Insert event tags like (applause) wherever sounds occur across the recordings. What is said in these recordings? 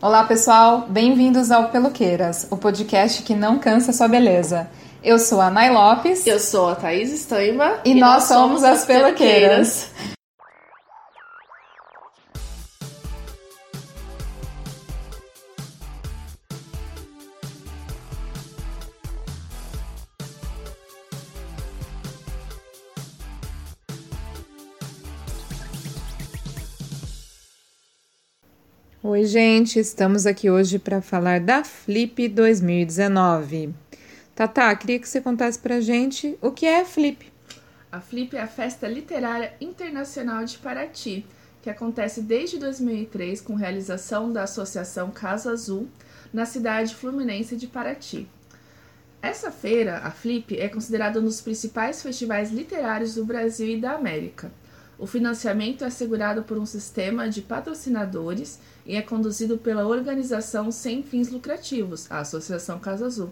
Olá, pessoal! Bem-vindos ao Peluqueiras, o podcast que não cansa sua beleza. Eu sou a Nay Lopes. Eu sou a Thaís Estaima. E, e nós, nós, somos as Peluqueiras. Oi, gente, estamos aqui hoje para falar da Flip 2019. Tata, queria que você contasse para gente o que é a Flip. A Flip é a Festa Literária Internacional de Paraty, que acontece desde 2003 com realização da Associação Casa Azul na cidade fluminense de Paraty. Essa feira, a Flip, é considerada um dos principais festivais literários do Brasil e da América. O financiamento é assegurado por um sistema de patrocinadores e é conduzido pela organização sem fins lucrativos, a Associação Casa Azul.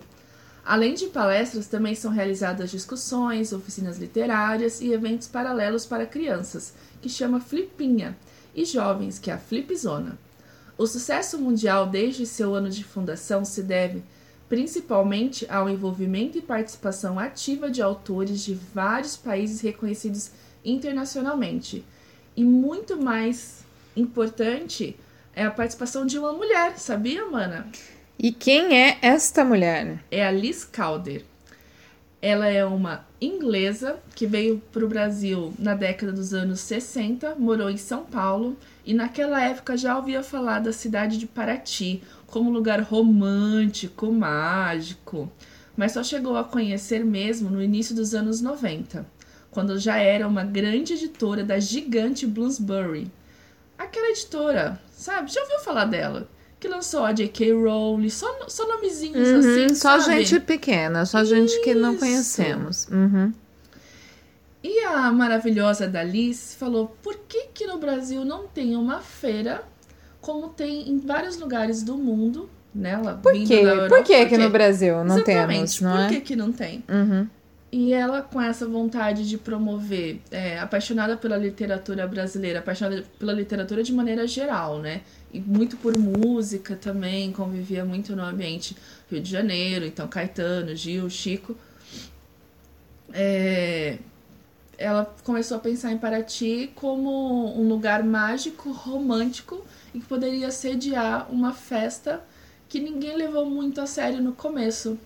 Além de palestras, também são realizadas discussões, oficinas literárias e eventos paralelos para crianças, que chama Flipinha, e jovens, que é a Flipzona. O sucesso mundial desde seu ano de fundação se deve principalmente ao envolvimento e participação ativa de autores de vários países reconhecidos internacionalmente. E muito mais importante é a participação de uma mulher, sabia, mana? E quem é esta mulher? É a Liz Calder. Ela é uma inglesa que veio para o Brasil na década dos anos 60, morou em São Paulo e naquela época já ouvia falar da cidade de Paraty como lugar romântico, mágico, mas só chegou a conhecer mesmo no início dos anos 90 quando já era uma grande editora da gigante Bloomsbury. Aquela editora, sabe? Já ouviu falar dela? Que lançou a J.K. Rowling, só, só nomezinhos uhum, assim, Só sabe? gente pequena, só Isso. gente que não conhecemos. Uhum. E a maravilhosa Dalice falou, por que que no Brasil não tem uma feira como tem em vários lugares do mundo, né? por quê? Por que que no Brasil não Exatamente. temos, não por é? Que que não tem? Uhum. E ela, com essa vontade de promover, é, apaixonada pela literatura brasileira, apaixonada pela literatura de maneira geral, né? E muito por música também, convivia muito no ambiente Rio de Janeiro, então Caetano, Gil, Chico. É, ela começou a pensar em Paraty como um lugar mágico, romântico e que poderia sediar uma festa que ninguém levou muito a sério no começo,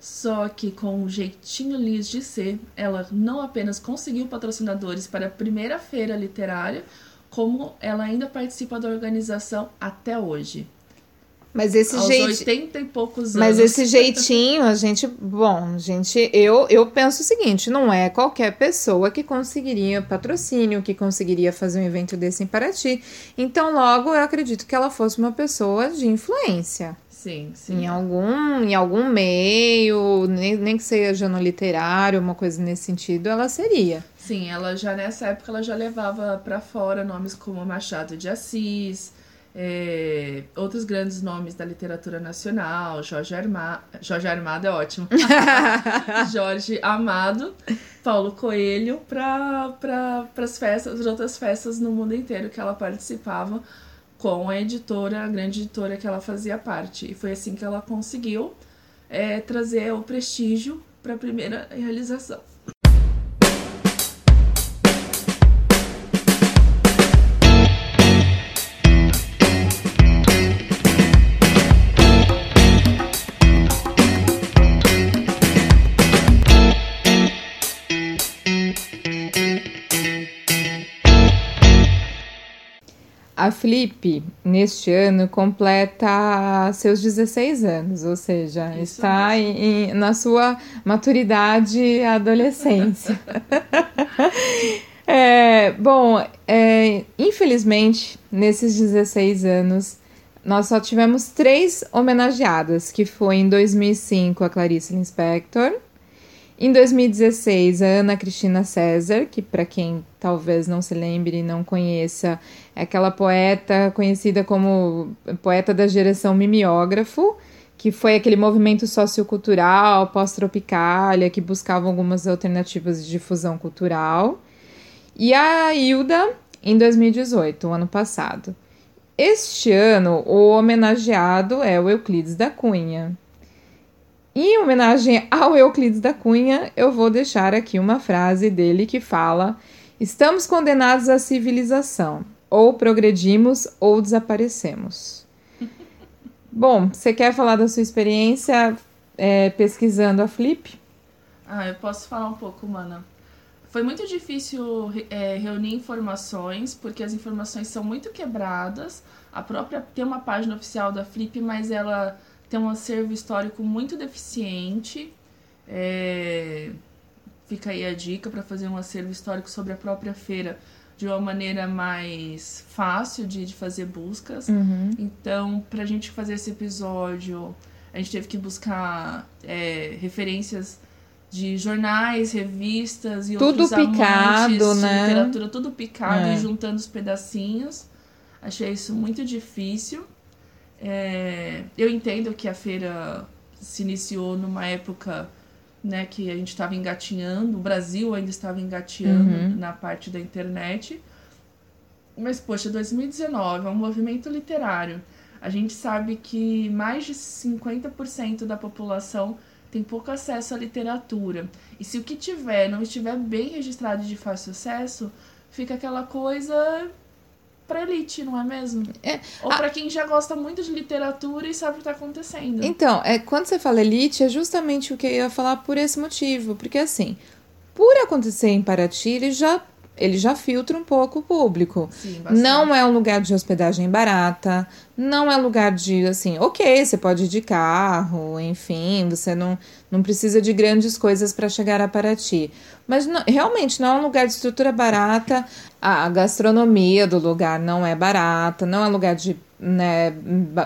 só que com o jeitinho lis de ser, ela não apenas conseguiu patrocinadores para a primeira feira literária, como ela ainda participa da organização até hoje. Mas esse Aos jeito... 80 e poucos anos. Mas esse jeitinho, a gente, bom, gente, eu eu penso o seguinte, não é qualquer pessoa que conseguiria patrocínio, que conseguiria fazer um evento desse em Paraty. Então, logo eu acredito que ela fosse uma pessoa de influência. Sim, sim. Em algum, em algum meio, nem, nem que seja no literário, uma coisa nesse sentido, ela seria. Sim, ela já nessa época ela já levava para fora nomes como Machado de Assis, é, outros grandes nomes da literatura nacional, Jorge Armado, Jorge Armado é ótimo, (laughs) Jorge Amado, Paulo Coelho, para pra, as festas, outras festas no mundo inteiro que ela participava com a editora, a grande editora que ela fazia parte. E foi assim que ela conseguiu é, trazer o prestígio para a primeira realização. A Flip, neste ano, completa seus 16 anos, ou seja, Isso está em, na sua maturidade e adolescência. (laughs) é, bom, é, infelizmente, nesses 16 anos, nós só tivemos três homenageadas, que foi em 2005 a Clarice Lispector, em 2016, a Ana Cristina César, que para quem talvez não se lembre e não conheça, é aquela poeta conhecida como poeta da geração mimeógrafo, que foi aquele movimento sociocultural pós-tropicália que buscava algumas alternativas de difusão cultural. E a Hilda, em 2018, o ano passado. este ano o homenageado é o Euclides da Cunha. Em homenagem ao Euclides da Cunha, eu vou deixar aqui uma frase dele que fala: Estamos condenados à civilização. Ou progredimos ou desaparecemos. (laughs) Bom, você quer falar da sua experiência é, pesquisando a Flip? Ah, eu posso falar um pouco, mana. Foi muito difícil é, reunir informações, porque as informações são muito quebradas. A própria tem uma página oficial da Flip, mas ela tem um acervo histórico muito deficiente. É, fica aí a dica para fazer um acervo histórico sobre a própria feira de uma maneira mais fácil de, de fazer buscas. Uhum. Então, para a gente fazer esse episódio, a gente teve que buscar é, referências de jornais, revistas e tudo outros picado, amantes né? de literatura, tudo picado É. e juntando os pedacinhos. Achei isso muito difícil. É, eu entendo que a feira se iniciou numa época né, que a gente estava engatinhando, o Brasil ainda estava engateando Uhum. na parte da internet. Mas, poxa, 2019 é um movimento literário. A gente sabe que mais de 50% da população tem pouco acesso à literatura. E se o que tiver não estiver bem registrado de fácil acesso, fica aquela coisa pra elite, não é mesmo? É, Ou pra quem já gosta muito de literatura e sabe o que tá acontecendo. Então, é, quando você fala elite, é justamente o que eu ia falar por esse motivo. Porque, assim, por acontecer em Paraty, ele já, ele já filtra um pouco o público. Sim. Não é um lugar de hospedagem barata, não é lugar de, assim, ok, você pode ir de carro, enfim, você não, não precisa de grandes coisas para chegar a Paraty. Mas não- realmente não é um lugar de estrutura barata, a, a gastronomia do lugar não é barata, não é lugar de né,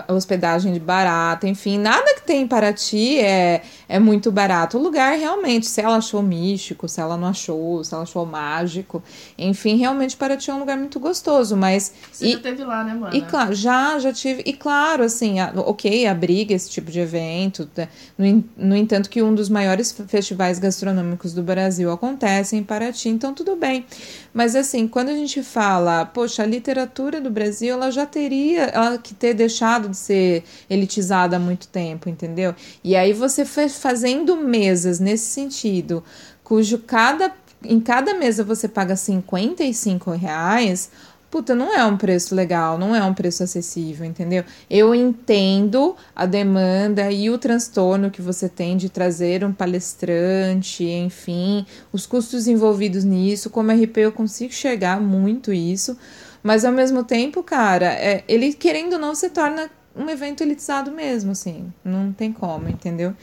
hospedagem de barata, enfim, nada que tem em Paraty é, é muito barato. O lugar realmente, se ela achou místico, se ela não achou, se ela achou mágico, enfim, realmente Paraty é um lugar muito gostoso, mas Você e- já teve lá, né, mano? e claro, já, já tive. E claro, assim, a- ok, abriga esse tipo de evento. né? No, no entanto, que um dos maiores festivais gastronômicos do Brasil acontece em Paraty, então tudo bem. Mas assim, quando a gente fala, poxa, a literatura do Brasil, ela já teria ela que ter deixado de ser elitizada há muito tempo, entendeu? E aí você foi fazendo mesas nesse sentido, cujo cada. Em cada mesa você paga 55 reais, Puta, não é um preço legal, não é um preço acessível, entendeu? Eu entendo a demanda e o transtorno que você tem de trazer um palestrante, enfim, os custos envolvidos nisso. Como RP, eu consigo chegar muito isso, mas ao mesmo tempo, cara, é, ele querendo ou não se torna um evento elitizado mesmo, assim, não tem como, entendeu?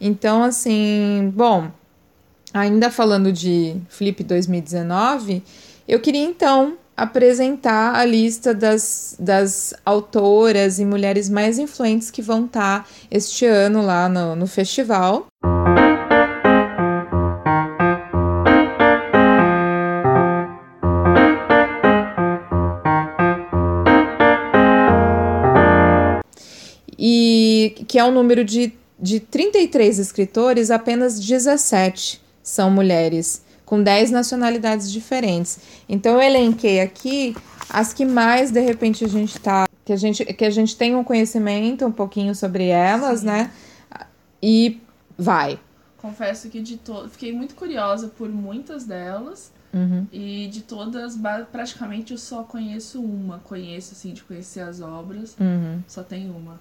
Então, assim, bom, ainda falando de Flip 2019, eu queria então apresentar a lista das, das autoras e mulheres mais influentes que vão estar este ano lá no, no festival. Que é um número de, de 33 escritores, apenas 17 são mulheres com 10 nacionalidades diferentes. Então eu elenquei aqui as que mais de repente a gente tá que a gente que a gente tem um conhecimento um pouquinho sobre elas, Sim. né? E vai. Confesso que de to... fiquei muito curiosa por muitas delas. Uhum. E de todas, praticamente eu só conheço uma. Conheço, assim, de conhecer as obras. Uhum. Só tem uma.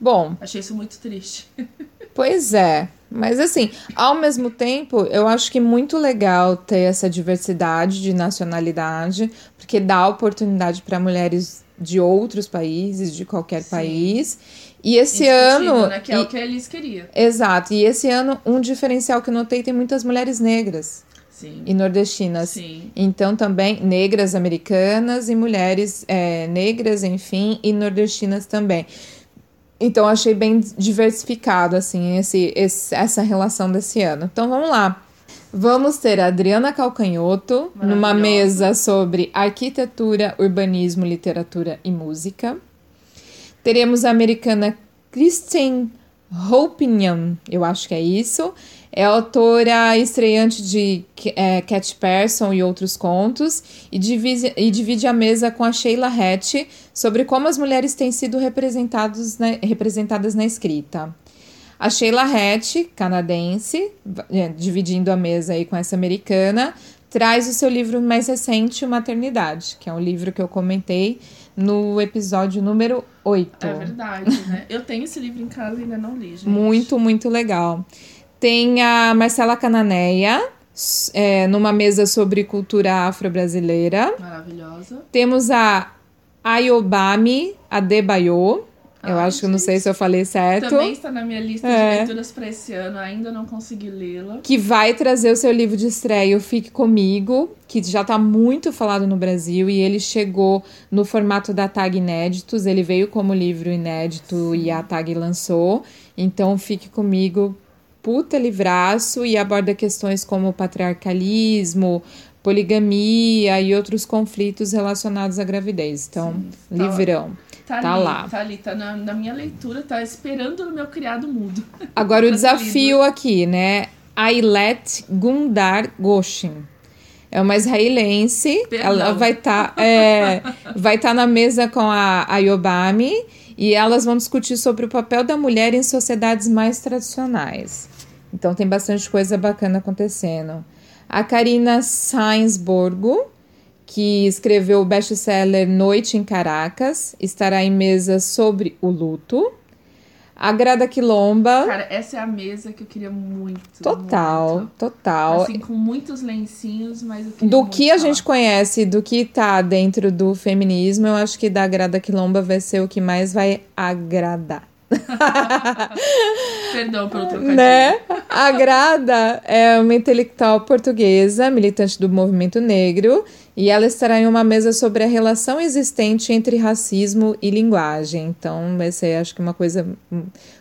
Bom, Achei isso muito triste. (laughs) Pois é, mas assim, ao mesmo tempo, eu acho que é muito legal ter essa diversidade de nacionalidade, porque dá oportunidade para mulheres de outros países, de qualquer Sim. país. E esse ano. Né? Que é e- o que a Elis queria. Exato, e esse ano um diferencial que eu notei tem muitas mulheres negras Sim. e nordestinas. Sim. Então, também negras americanas e mulheres é, negras, enfim, e nordestinas também. Então, achei bem diversificado, assim, esse, esse- essa relação desse ano. Então, vamos lá. Vamos ter a Adriana Calcanhoto numa mesa sobre arquitetura, urbanismo, literatura e música. Teremos a americana Kristen Hopinion, eu acho que é isso. É autora estreante de é, Cat Person e outros contos e divide, e divide a mesa com a Sheila Hatch sobre como as mulheres têm sido representadas na, representadas na escrita. A Sheila Hatch, canadense, é, dividindo a mesa aí com essa americana, traz o seu livro mais recente, Maternidade, que é um livro que eu comentei no episódio número 8. É verdade, né? Eu tenho esse livro em casa e ainda não li, gente. Muito, muito legal. Tem a Marcela Cananeia, é, numa mesa sobre cultura afro-brasileira. Maravilhosa. Temos a Ayobami Adebayo. Eu ah, acho que não sei se eu falei certo. Também está na minha lista é. de leituras para esse ano, ainda não consegui lê-la. Que vai trazer o seu livro de estreia, o Fique Comigo, que já está muito falado no Brasil e ele chegou no formato da Tag Inéditos. Ele veio como livro inédito e a Tag lançou. Então, Fique Comigo, puta livraço e aborda questões como patriarcalismo, poligamia e outros conflitos relacionados à gravidez. Então, Sim, tá livrão. Tá, tá ali, lá. Tá ali, tá na, na, minha leitura, tá esperando no meu criado mudo. (laughs) Agora o desafio aqui, né? Ailet Gundar Goshin. É uma israelense. Perdão. Ela vai estar tá, é, (laughs) vai tá na mesa com a Ayobami e elas vão discutir sobre o papel da mulher em sociedades mais tradicionais. Então tem bastante coisa bacana acontecendo. A Karina Sainsborgo que escreveu o best-seller Noite em Caracas, estará em mesa sobre o luto. A Grada Quilomba. Cara, essa é a mesa que eu queria muito. Total, muito. total. Assim, com muitos lencinhos, mas eu Do que a gente conhece, do que tá dentro do feminismo, eu acho que da Grada Quilomba vai ser o que mais vai agradar. (laughs) Perdão pelo trocadilho. Né? A Grada é uma intelectual portuguesa, militante do movimento negro, e ela estará em uma mesa sobre a relação existente entre racismo e linguagem. Então, vai ser, acho que uma coisa,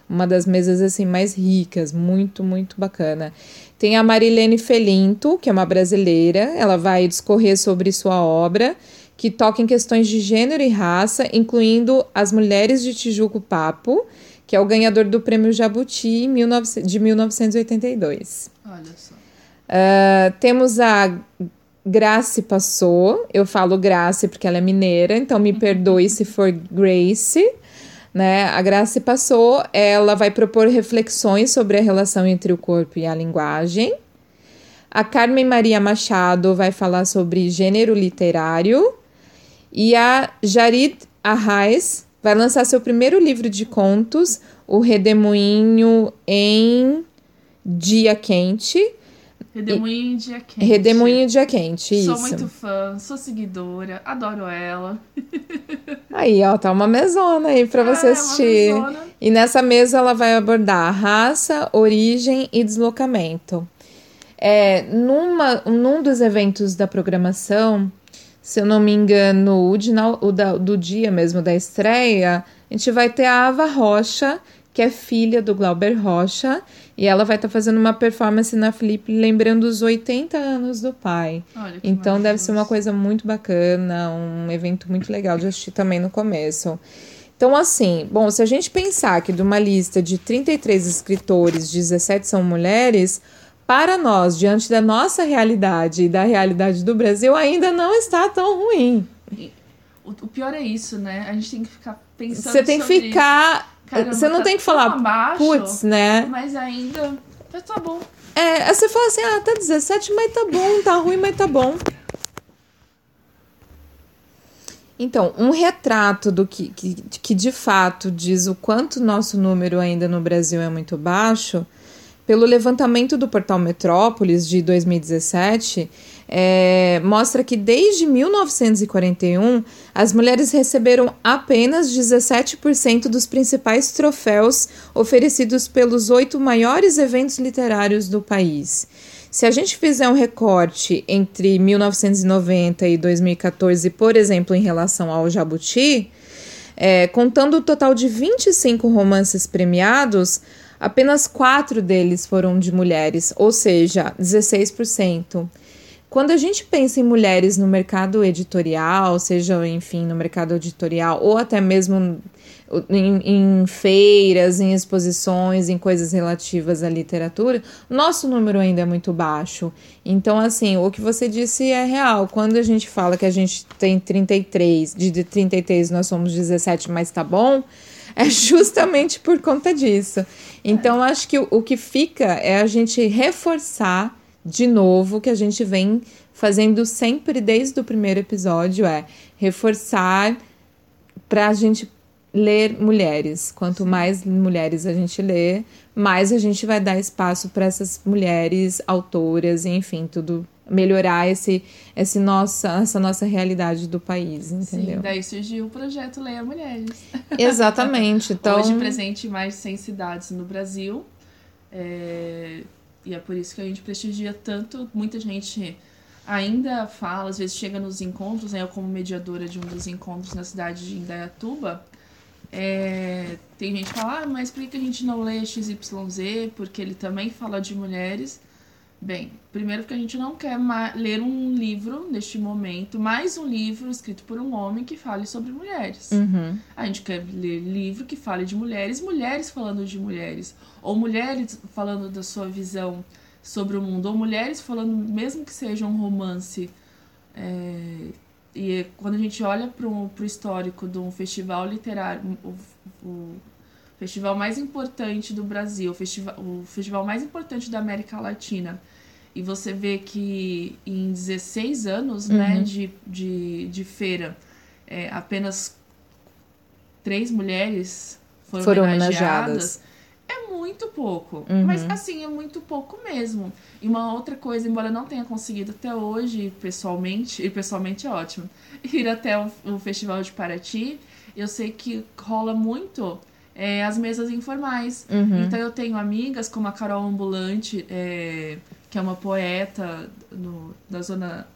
uma das mesas assim mais ricas, muito, muito bacana. Tem a Marilene Felinto, que é uma brasileira, ela vai discorrer sobre sua obra, que toca em questões de gênero e raça, incluindo as mulheres de Tijuco Papo, que é o ganhador do prêmio Jabuti de 1982. Olha só. Uh, temos a Grace passou. Eu falo Grace porque ela é mineira, então me perdoe se for Grace. Né? A Grace passou, ela vai propor reflexões sobre a relação entre o corpo e a linguagem. A Carmen Maria Machado vai falar sobre gênero literário. E a Jarid Arraes vai lançar seu primeiro livro de contos, O Redemoinho em Dia Quente Redemoinho Dia Quente. Redemoinho Dia Quente, isso. Sou muito fã, sou seguidora, adoro ela. (laughs) Aí, ó, tá uma mesona aí pra você é, assistir. E nessa mesa ela vai abordar raça, origem e deslocamento. É, numa, num dos eventos da programação, se eu não me engano, o, de, o da, do dia mesmo da estreia, a gente vai ter a Ava Rocha, que é filha do Glauber Rocha, e ela vai estar tá fazendo uma performance na Flip lembrando os 80 anos do pai. Olha, então deve ser uma coisa muito bacana, um evento muito legal de assistir também no começo. Então, assim, bom, se a gente pensar que de uma lista de 33 escritores, 17 são mulheres, para nós, diante da nossa realidade e da realidade do Brasil, ainda não está tão ruim. O, pior é isso, né? A gente tem que ficar pensando. Você tem que ficar Caramba, você não tá tem que falar, putz, né? Mas ainda, mas tá bom. É, você fala assim, ah, tá 17, mas tá bom, tá ruim, mas tá bom. Então, um retrato do que, que, que de fato diz o quanto nosso número ainda no Brasil é muito baixo, pelo levantamento do portal Metrópolis de 2017, é, mostra que desde 1941 as mulheres receberam apenas 17% dos principais troféus oferecidos pelos oito maiores eventos literários do país. Se a gente fizer um recorte entre 1990 e 2014, por exemplo, em relação ao Jabuti, é, contando o total de 25 romances premiados, apenas quatro deles foram de mulheres, ou seja, 16%. quando a gente pensa em mulheres no mercado editorial, seja, enfim, no mercado editorial, ou até mesmo em, em, feiras, em exposições, em coisas relativas à literatura, nosso número ainda é muito baixo. Então, assim, o que você disse é real. Quando a gente fala que a gente tem 33, de 33 nós somos 17, mas tá bom, é (laughs) justamente por conta disso. Então, acho que o, o que fica é a gente reforçar de novo que a gente vem fazendo sempre desde o primeiro episódio é reforçar para a gente ler mulheres. Quanto mais mulheres a gente lê, mais a gente vai dar espaço para essas mulheres autoras, enfim, tudo melhorar esse, esse nossa, essa nossa realidade do país, entendeu? Sim, daí surgiu o projeto Leia Mulheres. (laughs) Exatamente. Então... Hoje presente em mais de 100 cidades no Brasil. É... E é por isso que a gente prestigia tanto. Muita gente ainda fala, às vezes chega nos encontros, né? Eu como mediadora de um dos encontros na cidade de Indaiatuba, é, tem gente que fala, ah, mas por que a gente não lê XYZ? Porque ele também fala de mulheres. Bem, primeiro porque a gente não quer ler um livro neste momento, mais um livro escrito por um homem que fale sobre mulheres. Uhum. A gente quer ler livro que fale de mulheres, mulheres falando de mulheres, ou mulheres falando da sua visão sobre o mundo, ou mulheres falando, mesmo que seja um romance. É, e quando a gente olha para o histórico de um festival literário, o, o festival mais importante do Brasil, o festival, o festival mais importante da América Latina, e você vê que em 16 anos né, uhum. né, de, de, de feira, é, apenas três mulheres foram, foram homenageadas. É muito pouco. Uhum. Mas assim, é muito pouco mesmo. E uma outra coisa, embora eu não tenha conseguido até hoje, pessoalmente, e pessoalmente é ótimo, (laughs) ir até o, o Festival de Paraty, eu sei que rola muito é, as mesas informais. Uhum. Então eu tenho amigas como a Carol Ambulante, é, que é uma poeta no, da, zona,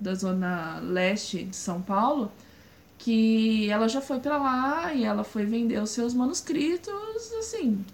da zona leste de São Paulo, que ela já foi para lá e ela foi vender os seus manuscritos, assim,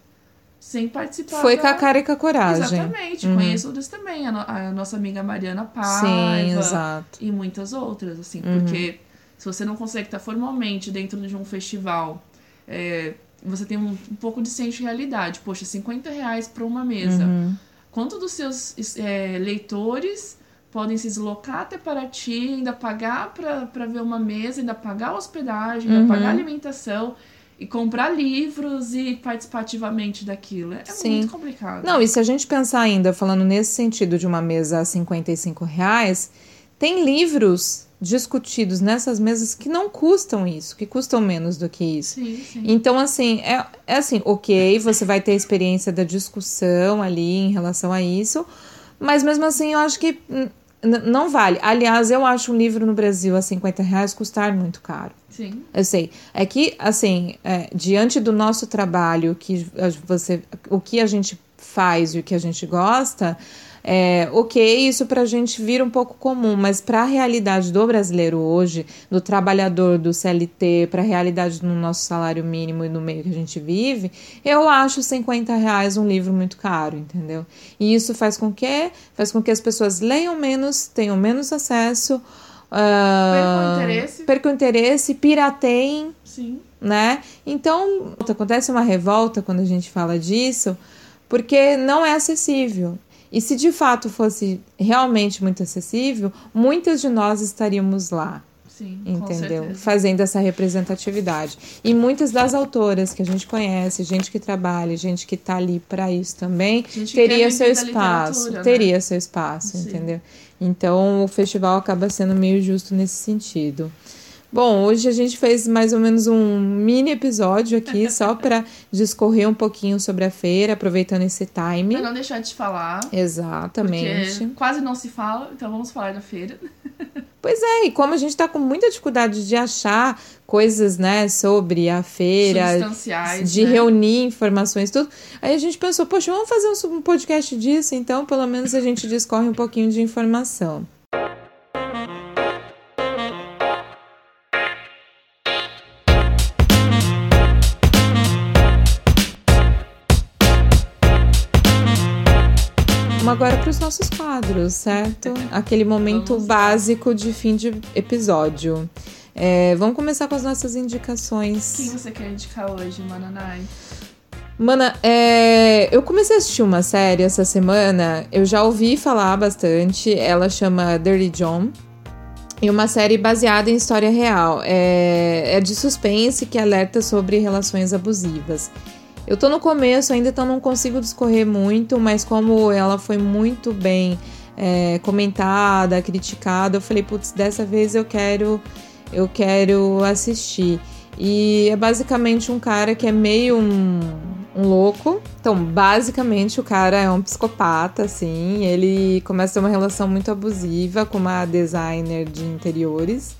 sem participar. Foi da... com a cara e com a coragem. Exatamente. Uhum. Conheço outras também. A, no... a, nossa amiga Mariana Paiva. Sim, exato. E muitas outras, assim. Uhum. Porque se você não consegue estar formalmente dentro de um festival é, você tem um, um, pouco de senso de realidade. Poxa, 50 reais para uma mesa. Uhum. Quanto dos seus é, leitores podem se deslocar até Paraty, ainda pagar para ver uma mesa, ainda pagar hospedagem, ainda uhum. pagar alimentação e comprar livros e participar ativamente daquilo. É Sim. muito complicado. Não, e se a gente pensar ainda, falando nesse sentido de uma mesa a 55 reais, tem livros discutidos nessas mesas que não custam isso, que custam menos do que isso. Sim, sim. Então, assim, é, é assim, ok, você vai ter a experiência da discussão ali em relação a isso, mas mesmo assim eu acho que não vale. Aliás, eu acho um livro no Brasil a 50 reais custar muito caro. Sim. Eu sei. É que, assim, é, diante do nosso trabalho, que você, o que a gente faz e o que a gente gosta, é, ok, isso para a gente vira um pouco comum, mas para a realidade do brasileiro hoje, do trabalhador do CLT, para a realidade do nosso salário mínimo e no meio que a gente vive, eu acho 50 reais um livro muito caro, entendeu? E isso faz com que faz com que as pessoas leiam menos, tenham menos acesso. Uh, percam interesse. Percam interesse, pirateiem. Sim. Né? Então, acontece uma revolta quando a gente fala disso, porque não é acessível. E se de fato fosse realmente muito acessível, muitas de nós estaríamos lá. Sim, entendeu? Fazendo essa representatividade. E muitas das autoras que a gente conhece, gente que trabalha, gente que está ali para isso também, teria seu espaço. Né? Teria seu espaço, Sim. entendeu? Então o festival acaba sendo meio justo nesse sentido. Bom, hoje a gente fez mais ou menos um mini episódio aqui só (laughs) para discorrer um pouquinho sobre a feira, aproveitando esse time. Pra não deixar de falar. Exatamente. quase não se fala, então vamos falar da feira. (laughs) Pois é, e como a gente está com muita dificuldade de achar coisas, né, sobre a feira, de né? reunir informações, tudo, aí a gente pensou, poxa, vamos fazer um podcast disso, então pelo menos a gente discorre um pouquinho de informação. Vamos agora para os nossos quadros, certo? Aquele momento Vamos lá. básico de fim de episódio. É, vamos começar com as nossas Quem indicações. você quer indicar hoje, Mananai? Mana, é, eu comecei a assistir uma série essa semana, eu já ouvi falar bastante, ela chama Dirty John. E uma série baseada em história real. É, é de suspense que alerta sobre relações abusivas. Eu tô no começo ainda, então não consigo discorrer muito, mas como ela foi muito bem é, comentada, criticada, eu falei, putz, dessa vez eu quero, eu quero assistir. E é basicamente um cara que é meio um, um louco. Então, basicamente, o cara é um psicopata, assim. Ele começa a ter uma relação muito abusiva com uma designer de interiores.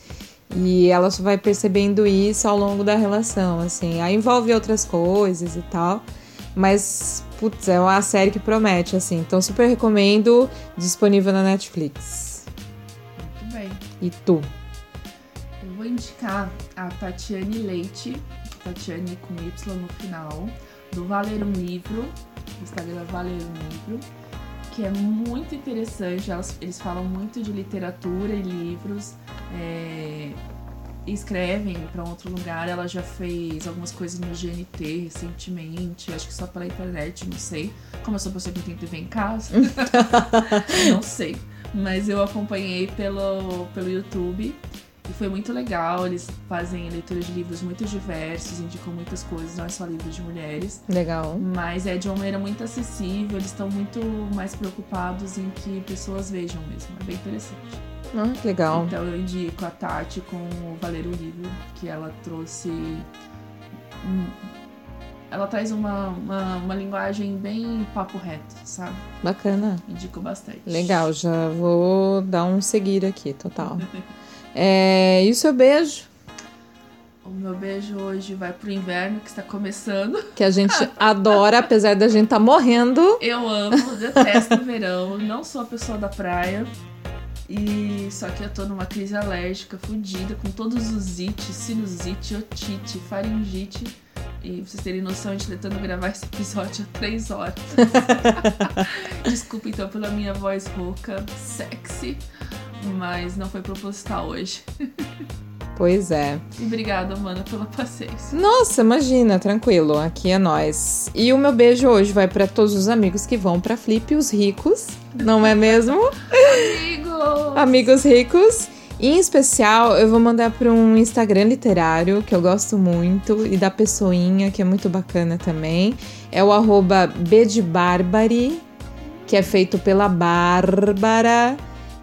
E ela só vai percebendo isso ao longo da relação, assim. Aí envolve outras coisas e tal. Mas, putz, é uma série que promete, assim. Então, super recomendo. Disponível na Netflix. Muito bem. E tu? Eu vou indicar a Tatiane Leite, Tatiane com Y no final, do Valer um Livro, o Instagram Valer um Livro, que é muito interessante. Elas, eles falam muito de literatura e livros, é, escrevem para outro lugar. Ela já fez algumas coisas no GNT recentemente, acho que só pela internet, não sei. Como eu sou pessoa que tem TV em casa, (laughs) (laughs) não sei. Mas eu acompanhei pelo, pelo YouTube e foi muito legal. Eles fazem leitura de livros muito diversos, indicam muitas coisas, não é só livros de mulheres. Legal. Mas é de uma maneira muito acessível, eles estão muito mais preocupados em que pessoas vejam mesmo. É bem interessante. Ah, que legal. Então eu indico a Tati com o Valer o Livro, que ela trouxe. hum, Ela traz uma, uma, uma linguagem bem papo reto, sabe? Bacana. Indico bastante. Legal, já vou dar um seguir aqui, total. (laughs) É, e o seu beijo? O meu beijo hoje vai pro inverno que está começando. Que a gente (laughs) adora, apesar da gente estar morrendo. Eu amo, detesto o verão, não sou a pessoa da praia. E só que eu tô numa crise alérgica fodida, com todos os ites, sinusite, otite, faringite. E pra vocês terem noção, a gente tentando gravar esse episódio há três horas. (laughs) Desculpa então pela minha voz rouca, sexy, mas não foi proposital hoje. (laughs) Pois é. Obrigada, Mana, pela paciência. Nossa, imagina, tranquilo, aqui é nós. E o meu beijo hoje vai para todos os amigos que vão para Flip, os ricos, não é mesmo? Amigo! (laughs) amigos ricos. Em especial, eu vou mandar para um Instagram literário que eu gosto muito e da pessoinha que é muito bacana também. É o arroba Bedbarbari, que é feito pela Bárbara.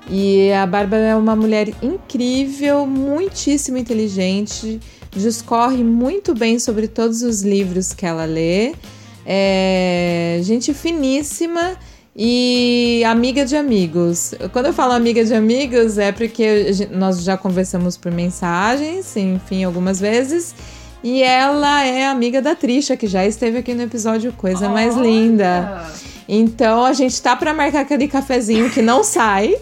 E a Bárbara é uma mulher incrível, muitíssimo inteligente, discorre muito bem sobre todos os livros que ela lê. É gente finíssima e amiga de amigos. Quando eu falo amiga de amigos, é porque nós já conversamos por mensagens, enfim, algumas vezes. E ela é amiga da Trisha, que já esteve aqui no episódio Coisa Mais Olha! Linda. Então a gente tá pra marcar aquele cafezinho que não sai.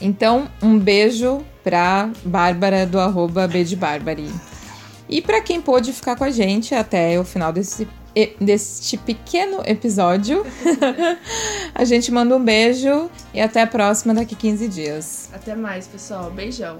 Então, um beijo pra Bárbara do arroba B de Bárbari. E pra quem pôde ficar com a gente até o final desse, deste pequeno episódio, (laughs) a gente manda um beijo e até a próxima daqui 15 dias. Até mais, pessoal. Beijão.